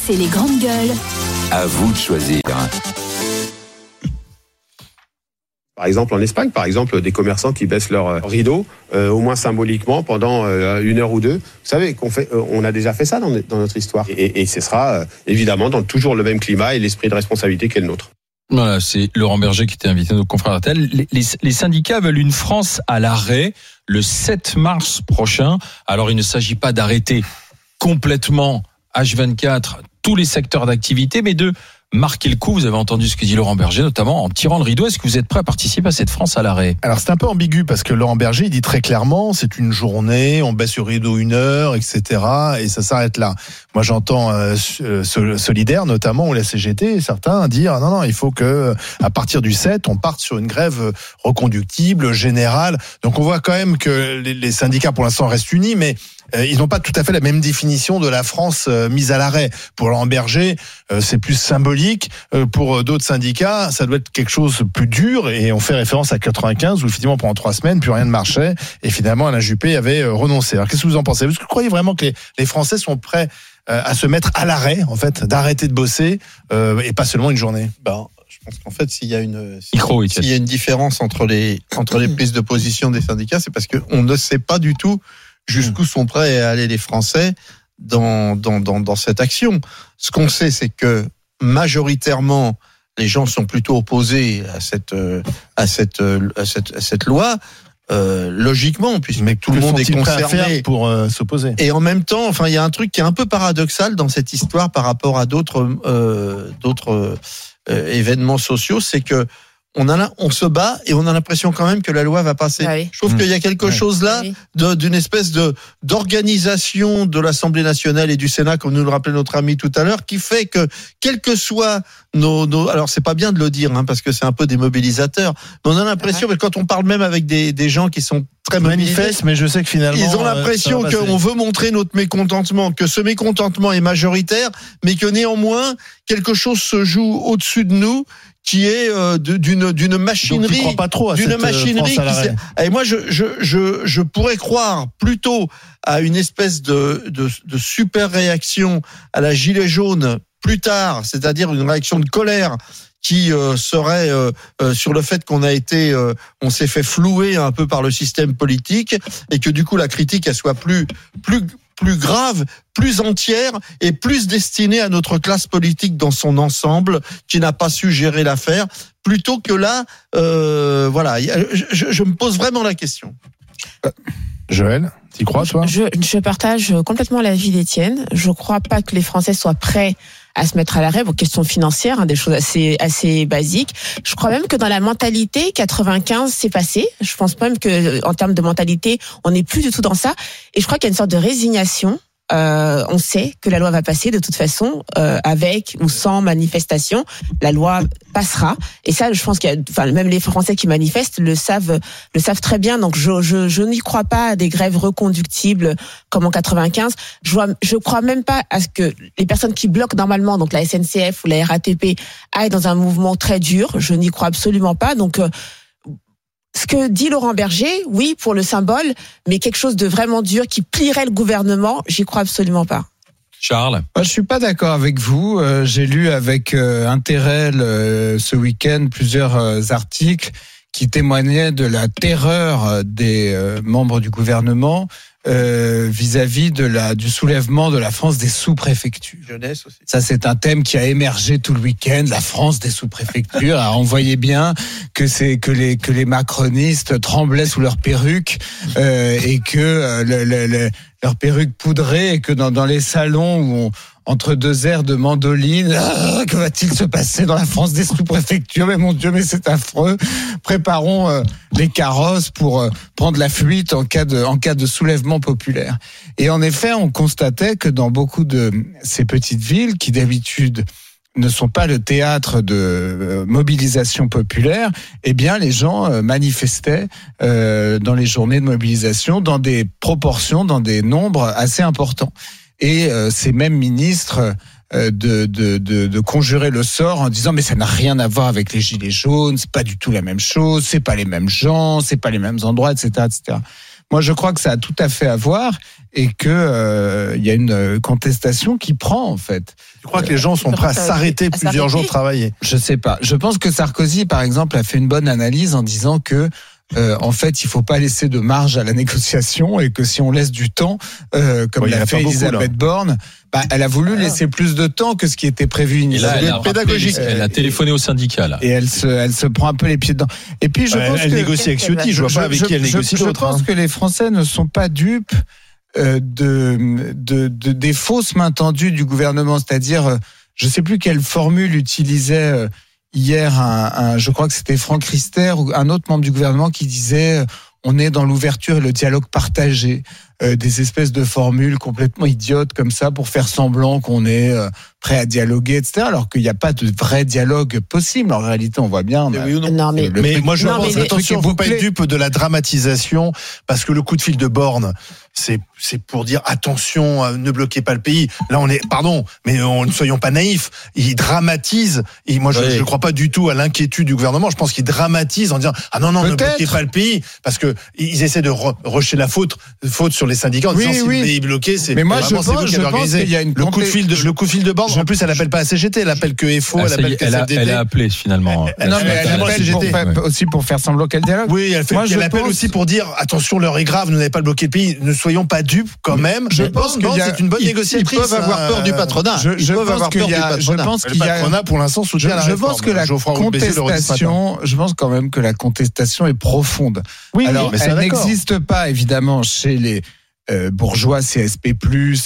RMC les grandes gueules. À vous de choisir. Par exemple, en Espagne, par exemple, des commerçants qui baissent leur euh, rideau, euh, au moins symboliquement, pendant euh, une heure ou deux. Vous savez qu'on fait, euh, on a déjà fait ça dans, dans notre histoire. Et, et ce sera euh, évidemment dans toujours le même climat et l'esprit de responsabilité qu'est le nôtre. Voilà, c'est Laurent Berger qui était invité à nos confrères RTL. Les, les, les syndicats veulent une France à l'arrêt le 7 mars prochain. Alors, il ne s'agit pas d'arrêter complètement H24 tous les secteurs d'activité, mais de marquer le coup. Vous avez entendu ce que dit Laurent Berger, notamment en tirant le rideau. Est-ce que vous êtes prêt à participer à cette France à l'arrêt? Alors c'est un peu ambigu parce que Laurent Berger il dit très clairement c'est une journée, on baisse le rideau une heure, etc. Et ça s'arrête là. Moi j'entends euh, solidaire notamment ou la CGT certains dire non non il faut que à partir du 7 on parte sur une grève reconductible générale. Donc on voit quand même que les, syndicats pour l'instant restent unis, mais euh, ils n'ont pas tout à fait la même définition de la France euh, mise à l'arrêt. Pour Laurent Berger, euh, c'est plus symbolique. Pour d'autres syndicats, ça doit être quelque chose de plus dur. Et on fait référence à 95 où effectivement pendant trois semaines plus rien ne marchait et finalement Alain Juppé avait renoncé. Alors qu'est-ce que vous en pensez? Est-ce que vous croyez vraiment que les, les Français sont prêts à se mettre à l'arrêt en fait, d'arrêter de bosser et pas seulement une journée? Ben, je pense qu'en fait, s'il y a une s'il y a une différence entre les entre les prises de position des syndicats, c'est parce qu'on ne sait pas du tout jusqu'où sont prêts à aller les Français dans, dans, dans, dans cette action. Ce qu'on sait, c'est que majoritairement, les gens sont plutôt opposés à cette, à cette, à cette, à cette loi. Euh, logiquement, puisque Mais tout le monde est concerné pour euh, s'opposer? Et en même temps, enfin, il y a un truc qui est un peu paradoxal dans cette histoire par rapport à d'autres euh, d'autres euh, événements sociaux, c'est que on, a, on se bat et on a l'impression quand même que la loi va passer. Ah oui. Je trouve Mmh. qu'il y a quelque Ouais. chose là Oui. de- d'une espèce de d'organisation de l'Assemblée nationale et du Sénat, comme nous le rappelait notre ami tout à l'heure, qui fait que quel que soit nos, nos alors c'est pas bien de le dire hein, parce que c'est un peu des mobilisateurs, mais on a l'impression, mais quand on parle même avec des, des gens qui sont très mobilisés, manifeste, mais je sais que finalement ils ont euh, l'impression qu'on veut montrer notre mécontentement, que ce mécontentement est majoritaire, mais que néanmoins quelque chose se joue au-dessus de nous, qui est euh, d'une d'une machinerie crois pas trop à d'une cette, euh, machinerie qui et moi je, je, je, je pourrais croire plutôt à une espèce de, de, de super réaction à la gilet jaune plus tard, c'est-à-dire une réaction de colère qui euh, serait euh, euh, sur le fait qu'on a été, euh, on s'est fait flouer un peu par le système politique et que du coup la critique elle soit plus plus plus grave, plus entière et plus destinée à notre classe politique dans son ensemble qui n'a pas su gérer l'affaire plutôt que là, euh, voilà, je, je- je me pose vraiment la question. Joël, t'y crois toi? Je, je partage complètement l'avis d'Étienne. Je crois pas que les Français soient prêts à se mettre à l'arrêt pour questions financières, hein, des choses assez assez basiques. Je crois même que dans la mentalité, 95 c'est passé. Je pense même que en termes de mentalité, on n'est plus du tout dans ça. Et je crois qu'il y a une sorte de résignation. Euh, on sait que la loi va passer de toute façon, euh, avec ou sans manifestation, la loi passera. Et ça, je pense qu'il y a, enfin, même les Français qui manifestent le savent, le savent très bien. Donc, je, je, je n'y crois pas à des grèves reconductibles comme en 95. Je vois, je crois même pas à ce que les personnes qui bloquent normalement, donc la SNCF ou la RATP, aillent dans un mouvement très dur. Je n'y crois absolument pas. Donc, euh, ce que dit Laurent Berger, oui, pour le symbole, mais quelque chose de vraiment dur qui plierait le gouvernement, j'y crois absolument pas. Charles? Moi, je suis pas d'accord avec vous. Euh, J'ai lu avec euh, intérêt le- ce week-end plusieurs euh, articles qui témoignaient de la terreur des euh, membres du gouvernement euh, vis-à-vis de la du soulèvement de la France des sous-préfectures. Jeunesse aussi. Ça, c'est un thème qui a émergé tout le week-end. La France des sous-préfectures. On voyait bien que c'est que les que les macronistes tremblaient sous leurs perruques euh, et que euh, le, le- le- leurs perruques poudrées et que dans, dans les salons où on, entre deux airs de mandoline, ah, que va-t-il se passer dans la France des sous-préfectures? Mais mon Dieu, mais c'est affreux. Préparons euh, les carrosses pour euh, prendre la fuite en cas de soulèvement populaire. Et en effet, on constatait que dans beaucoup de ces petites villes, qui d'habitude ne sont pas le théâtre de euh, mobilisation populaire, eh bien les gens euh, manifestaient euh, dans les journées de mobilisation dans des proportions, dans des nombres assez importants. Et euh, ces mêmes ministres euh, de, de, de, de conjurer le sort en disant mais ça n'a rien à voir avec les gilets jaunes, c'est pas du tout la même chose, c'est pas les mêmes gens, c'est pas les mêmes endroits, etc., etc. Moi, je crois que ça a tout à fait à voir et que euh, il y a une contestation qui prend en fait. Tu crois que les gens sont prêts à s'arrêter plusieurs jours de travailler? Je sais pas. Je pense que Sarkozy, par exemple, a fait une bonne analyse en disant que euh, en fait, il faut pas laisser de marge à la négociation et que si on laisse du temps, euh, comme Ouais, l'a a fait Elisabeth Borne, bah, elle a voulu laisser plus de temps que ce qui était prévu initialement. elle rappelé- pédagogique. elle a téléphoné au syndicat. Là. Et elle se, elle se prend un peu les pieds dedans. Et puis je Ouais, pense Elle que négocie avec Ciotti, je vois pas avec qui elle je- négocie je pense hein. que les Français ne sont pas dupes euh, de, de, de- des fausses mains tendues du gouvernement. C'est-à-dire, euh, je sais plus quelle formule utilisait euh, hier, un, un- je crois que c'était Franck Rister ou un autre membre du gouvernement qui disait euh, on est dans l'ouverture et le dialogue partagé. Euh, des espèces de formules complètement idiotes comme ça pour faire semblant qu'on est euh, prêt à dialoguer, etc. Alors qu'il n'y a pas de vrai dialogue possible. En réalité, on voit bien. on a- Oui ou non Non, mais Le Mais truc- moi je Non, pense, le truc est faut pas être dupe de la dramatisation, parce que le coup de fil de borne, c'est c'est pour dire attention, euh, ne bloquez pas le pays. Là on est, pardon, mais on, ne soyons pas naïfs. Il dramatise. Et moi je Oui. ne crois pas du tout à l'inquiétude du gouvernement. Je pense qu'il dramatise en disant ah non non ne bloquez pas le pays, parce que ils essaient de re- rejeter la faute faute sur les syndicats en Oui, disant si oui. le pays est bloqué, c'est Mais moi, je pense- vous qui je pense qu'il y a une le coup de fil de le coup de fil de borne. En plus elle appelle pas à CGT, elle appelle que FO, Ah, elle appelle que elle, a, elle a appelé finalement. Elle- non, mais elle- elle, elle- appelle pour faire- aussi pour faire semblant qu'elle dialogue. Oui, elle, fait, Moi, je elle appelle pense- aussi pour dire attention, l'heure est grave, vous n'avez pas bloqué le pays, ne soyons pas dupes quand même. Je pense a- c'est une bonne négociatrice. ils peuvent avoir hein, peur du patronat. Je, ils je peuvent pense avoir qu'il peur y du a, je patronat. pense qu'il y a, patronat, pour l'instant, soutient la je, pense que la matin. contestation, je pense quand même que la contestation est profonde. Oui, Alors, mais elle n'existe pas évidemment chez les euh, bourgeois CSP+,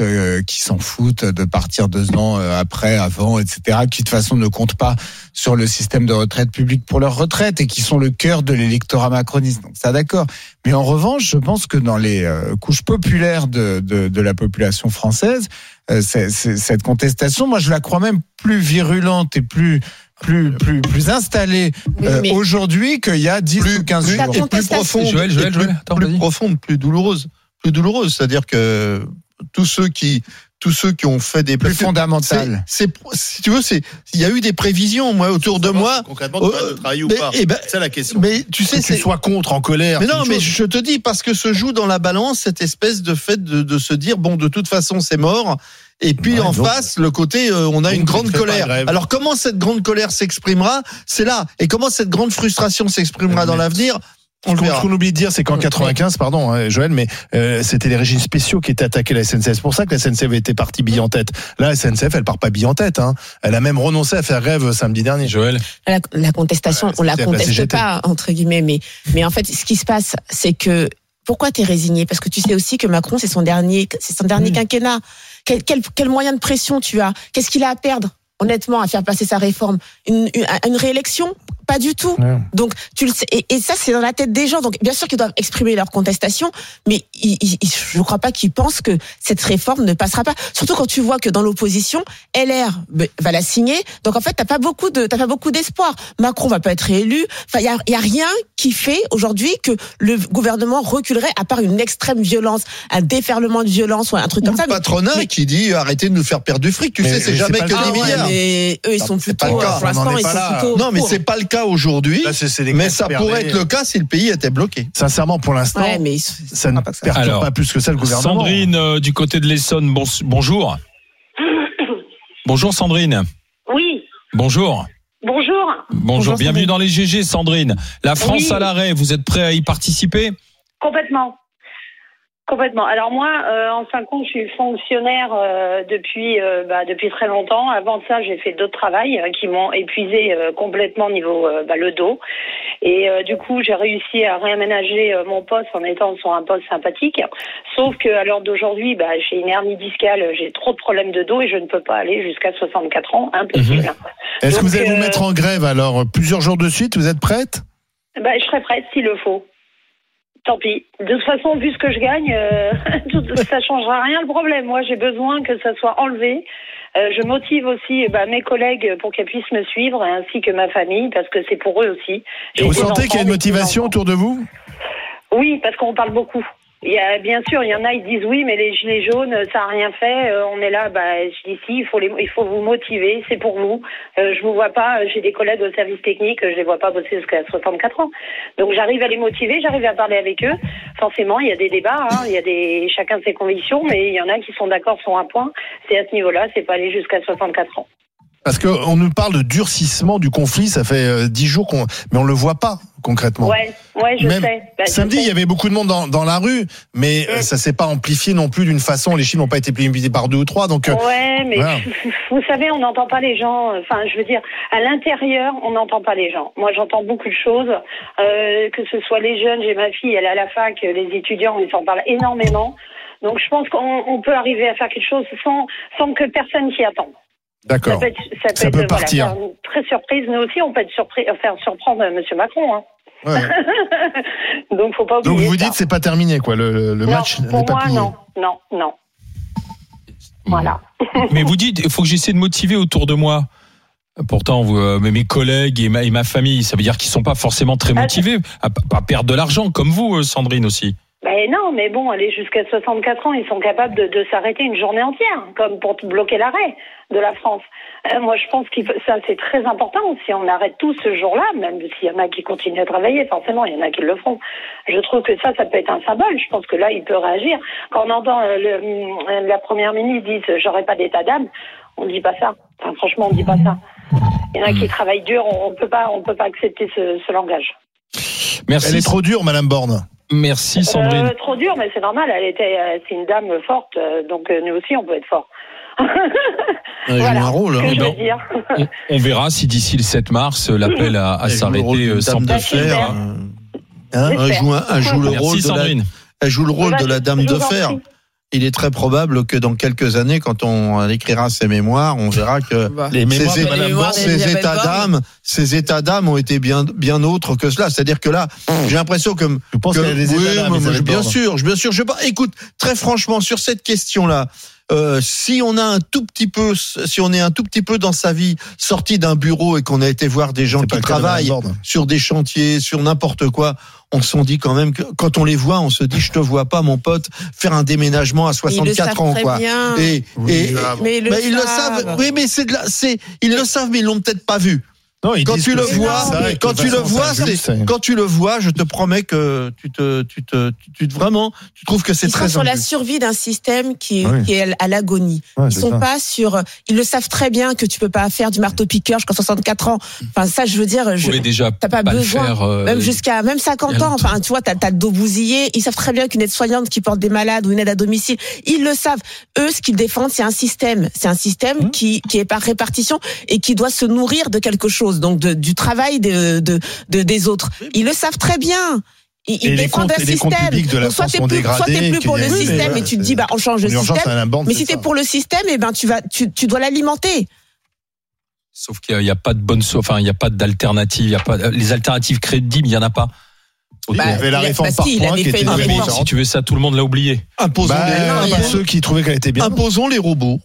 euh, qui s'en foutent de partir deux ans euh, après, avant, etc., qui de toute façon ne comptent pas sur le système de retraite publique pour leur retraite et qui sont le cœur de l'électorat macroniste. Donc ça, d'accord. Mais en revanche, je pense que dans les euh, couches populaires de, de, de la population française, euh, cette contestation, moi, je la crois même plus virulente et plus plus plus plus Oui, euh, mais- aujourd'hui qu'il y a 10 Plus- ou 15 plus- La jours. et plus contestation- profonde, Joël, et Joël, plus, Joël, attends, plus vas-y. profonde, plus douloureuse, plus douloureuse. C'est-à-dire que tous ceux qui, tous ceux qui ont fait des plus c'est- fondamental. C'est, si tu veux, c'est, il y a eu des prévisions, moi, autour de moi. Concrètement, Oh, tu vas de travailler ou mais- pas eh ben, C'est la question. mais tu sais, Que tu c'est, sois contre, en colère. mais non, mais chose. je te dis parce que se joue dans la balance cette espèce de fait de, de se dire bon, de toute façon, c'est mort. Et puis Ouais, en donc- face, le côté, euh, on a une grande colère. Alors comment cette grande colère s'exprimera? C'est là. Et comment cette grande frustration s'exprimera dans l'avenir? On Ce qu'on oublie de dire, c'est qu'en 95, pardon, hein, Joël, mais euh, c'était les régimes spéciaux qui étaient attaqués à la SNCF. C'est pour ça que la SNCF était partie bille en tête. Là, la SNCF, elle part pas bille en tête. Hein. Elle a même renoncé à faire grève samedi dernier. Joël, La, la contestation, on la la conteste pas entre guillemets, mais mais en fait, ce qui se passe, c'est que pourquoi t'es résigné? Parce que tu sais aussi que Macron, c'est son dernier, c'est son dernier Oui. quinquennat. Quel, quel, quel moyen de pression tu as? Qu'est-ce qu'il a à perdre? Honnêtement, à faire passer sa réforme, une, une, une réélection? Pas du tout. Ouais. Donc tu le sais, et, et ça c'est dans la tête des gens. Donc bien sûr qu'ils doivent exprimer leur contestation, mais ils, ils- ils- je ne crois pas qu'ils pensent que cette réforme ne passera pas. Surtout quand tu vois que dans l'opposition, LR ben, va la signer. Donc en fait t'as pas beaucoup de t'as pas beaucoup d'espoir. Macron va pas être réélu. Enfin il y a, y a rien qui fait aujourd'hui que le gouvernement reculerait à part une extrême violence, un déferlement de violence ou un truc Ou comme le ça. mais- patronat mais- qui dit arrêtez de nous faire perdre du fric. Tu Mais- sais, c'est mais jamais que le des cas, Ah ouais, milliards. mais eux ils sont plutôt le cas. pour l'instant ils sont plutôt Non, mais c'est pas le cas aujourd'hui. Là, c'est- c'est les Mais ça pourrait être le cas si le pays était bloqué. Sincèrement, pour l'instant, Ouais, mais ça ne perturbe Alors, pas plus que ça le gouvernement. Sandrine euh, du côté de l'Essonne, bon- bonjour. Bonjour Sandrine. Oui, Bonjour. bonjour. Bonjour, Bonjour, bienvenue Sandrine. dans les GG Sandrine. La France Oui. à l'arrêt, vous êtes prêt à y participer? Complètement. Complètement. Alors moi, euh, en fin de compte, je suis fonctionnaire euh, depuis euh, bah, depuis très longtemps. Avant ça, j'ai fait d'autres travails euh, qui m'ont épuisé euh, complètement au niveau bah, le dos. Et du coup, j'ai réussi à réaménager mon poste en étant sur un poste sympathique. Sauf que à l'heure d'aujourd'hui, bah, j'ai une hernie discale, j'ai trop de problèmes de dos et je ne peux pas aller jusqu'à 64 ans, impossible. Est-ce que vous allez vous mettre en grève alors plusieurs jours de suite? Vous êtes prête? Bah, je serai prête s'il le faut. Tant pis. De toute façon, vu ce que je gagne, euh, tout- ça changera rien le problème. Moi, j'ai besoin que ça soit enlevé. Euh, je motive aussi bah, mes collègues pour qu'elles puissent me suivre, ainsi que ma famille, parce que c'est pour eux aussi. Et vous sentez qu'il y a une motivation autour de vous? Oui, parce qu'on parle beaucoup. Il y a, bien sûr, il y en a, ils disent oui, mais les gilets jaunes, ça n'a rien fait. Euh, on est là, bah, je dis si, il faut, les, il faut vous motiver, c'est pour vous. Euh, je vous vois pas, j'ai des collègues au service technique, je les vois pas bosser jusqu'à 64 ans. Donc j'arrive à les motiver, j'arrive à parler avec eux. Forcément, il y a des débats, hein, il y a des, chacun ses convictions, mais il y en a qui sont d'accord sur un point. C'est à ce niveau-là, c'est pas aller jusqu'à 64 ans. Parce qu'on nous parle de durcissement du conflit, ça fait euh, dix jours qu'on, mais on le voit pas concrètement. Ouais, ouais, je Même sais. Bah, je Samedi, sais. il y avait beaucoup de monde dans, dans la rue, mais euh, Mm. ça s'est pas amplifié non plus d'une façon. Les chiffres n'ont pas été multipliés par deux ou trois, donc. euh, Ouais, mais voilà. vous savez, on n'entend pas les gens. Enfin, je veux dire, à l'intérieur, on n'entend pas les gens. Moi, j'entends beaucoup de choses. Euh, que ce soit les jeunes, j'ai ma fille, elle est à la fac, les étudiants, ils s'en parlent énormément. Donc, je pense qu'on on peut arriver à faire quelque chose sans, sans que personne s'y attende. Ça D'accord. peut être, ça peut Ça être, voilà, partir. faire très surprise. Nous aussi, on peut être surpris, faire surprendre euh, Monsieur Macron. Hein. Ouais. Donc, faut pas oublier. Donc vous ça. dites c'est pas terminé quoi. Le, le- le non, match n'est pas moi, plié. non, non, non. Voilà. Mais vous dites, il faut que j'essaie de motiver autour de moi. Pourtant, vous, euh, mes collègues et ma, et ma famille, ça veut dire qu'ils sont pas forcément très Ah, motivés à, à perdre de l'argent, comme vous, euh, Sandrine aussi. Ben non, mais bon, aller jusqu'à 64 ans, ils sont capables de, de s'arrêter une journée entière, comme pour bloquer l'arrêt de la France. Euh, moi, je pense que ça, c'est très important. Si on arrête tout ce jour-là, même s'il y en a qui continuent à travailler, forcément, il y en a qui le feront. Je trouve que ça, ça peut être un symbole. Je pense que là, il peut réagir. Quand on entend euh, le, euh, la première ministre dire « j'aurais pas d'état d'âme », on dit pas ça. Enfin, franchement, on dit pas ça. Il y en a qui travaillent dur, on on peut pas, on peut pas accepter ce, ce langage. Merci, Elle est trop dure, Madame Borne. Merci Sandrine. Euh, trop dur, mais c'est normal. Elle était, euh, c'est une dame forte, euh, donc euh, nous aussi on peut être fort. Elle joue Voilà un rôle. hein. veux dire. On, on verra si d'ici le 7 mars, euh, l'appel à, s'arrêter euh, dame de fer. euh, hein, elle joue, un- elle joue le rôle Merci de la, Sandrine. elle joue le rôle de la dame de fer. Il est très probable que dans quelques années, quand on écrira ses mémoires, on verra que Bah. Les mémoires ces, Les mémoires états d'âme, ces états d'âme ont été bien bien autres que cela. C'est-à-dire que là, j'ai l'impression que Je pense que- a des oui, états mais bien sûr, je- bien sûr. Je pas. Écoute, très franchement, sur cette question-là, euh, si on a un tout petit peu, si on est un tout petit peu dans sa vie sorti d'un bureau et qu'on a été voir des gens qui de travaillent sur des chantiers, sur n'importe quoi, on se dit quand même que quand on les voit, on se dit, je te vois pas, mon pote, faire un déménagement à Ils le 64 savent ans, très quoi. bien. Et, Oui, et, là, mais ils le mais ils le savent. savent. Oui, mais c'est de la, c'est, ils le savent, mais ils l'ont peut-être pas vu. Non, ils Quand tu le vois, quand tu le vois, quand tu le vois, je te promets que tu te, tu te, tu, tu te- vraiment, tu trouves que c'est Ils sont très sur la survie d'un système qui est, Oui. qui est à l'agonie. Ouais, Ils sont ça. pas sur. Ils le savent très bien que tu peux pas faire du marteau piqueur jusqu'à 64 ans. Enfin, ça, je veux dire, je, déjà t'as pas besoin. faire. euh, même jusqu'à même 50 il y a ans. Enfin, tu vois, t'as t'as le dos bousillé. Ils savent très bien qu'une aide-soignante qui porte des malades ou une aide à domicile, ils le savent. Eux, ce qu'ils défendent, c'est un système. C'est un système Mmh. qui qui est par répartition et qui doit se nourrir de quelque chose, donc de, du travail de, de, de des autres. Ils le savent très bien. Ils, Et défendent comptes- un et système. publics de la Donc, soit t'es plus, soit t'es plus pour le système et tu te dis bah on change le système. Mais si t'es pour le système, eh ben tu vas, tu, tu dois l'alimenter. Sauf qu'il n'y a, pas de bonne, enfin, il n'y a pas d'alternative. Il y a pas les alternatives crédibles, il y en a pas. Il y Bah, avait la il a- réforme bah si, points qui était réforme. Si tu veux ça, tout le monde l'a oublié. Imposons, Bah, les, non, il y a- pas ceux qui trouvaient qu'elle était bien. imposons les robots.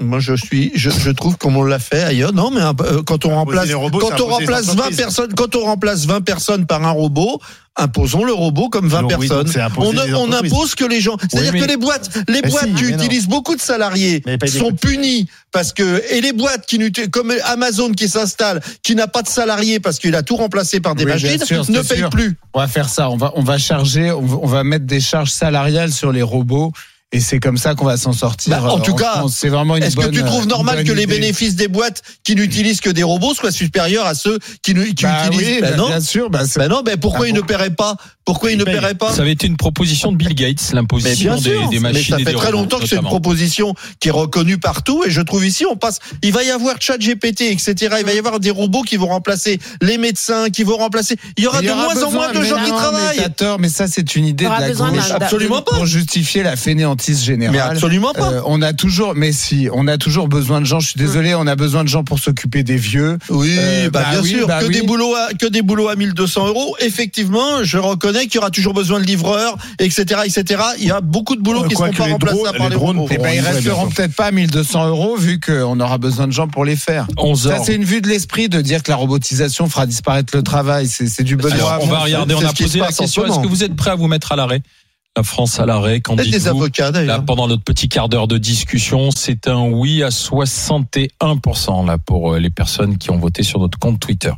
Moi, je suis, je, je trouve comme on l'a fait ailleurs. Non, mais euh, quand on remplace, robots, quand on remplace 20 entreprises. personnes, quand on remplace 20 personnes par un robot, imposons le robot comme 20 Non, oui, personnes. imposer on, on impose que les gens, c'est-à-dire que les boîtes, les boîtes si, qui non. utilisent beaucoup de salariés sont punies parce que, et les boîtes qui n'utilisent, comme Amazon qui s'installe, qui n'a pas de salariés parce qu'il a tout remplacé par des Oui, machines, sûr, ne paye sûr. plus. On va faire ça. On va, on va charger, on va, on va mettre des charges salariales sur les robots. Et c'est comme ça qu'on va s'en sortir. Bah, en euh, tout cas, France. c'est vraiment une Est-ce que tu trouves une normal que les bénéfices des boîtes qui n'utilisent que des robots soient supérieurs à ceux qui, qui Bah utilisent oui, Ben bah, non. bien sûr. Bah, non, ben pourquoi Ah ils bon ne paieraient pas? Pourquoi ils ne paieraient pas? Ça avait été une proposition de Bill Gates, mais l'imposition des, des mais machines ça et fait des très longtemps que c'est une proposition qui est reconnue partout et je trouve ici on passe, il va y avoir chat GPT, etc. Il va y avoir des robots qui vont remplacer les médecins, qui vont remplacer. Il y aura Il de y aura moins en moins de mais gens non, qui mais travaillent. Mais ça c'est une idée de la gauche Absolument pas. pour justifier la fainéantise générale. Mais absolument pas. Euh, on a toujours, mais si, on a toujours besoin de gens. Je suis désolé, on a besoin de gens pour s'occuper des vieux. Oui, Euh, bah, bah bien oui, sûr, bah que oui. des boulots à, que des boulots à 1200 euros. Effectivement, je reconnais qu'il y aura toujours besoin de livreurs, etc., etc. Il y a beaucoup de boulots Euh, qui quoi seront pas drones- par les drones robots. Eh ben, ils resteront peut-être pas à 1200 euros vu qu'on aura besoin de gens pour les faire. 11 Ça, c'est une vue de l'esprit de dire que la robotisation fera disparaître le travail. C'est du. Alors, on va regarder, on a posé la question ce est-ce que vous êtes prêt à vous mettre à l'arrêt? La France à l'arrêt. Peut-être des avocats d'ailleurs. pendant notre petit quart d'heure de discussion, c'est un oui à 61% là pour euh, les personnes qui ont voté sur notre compte Twitter.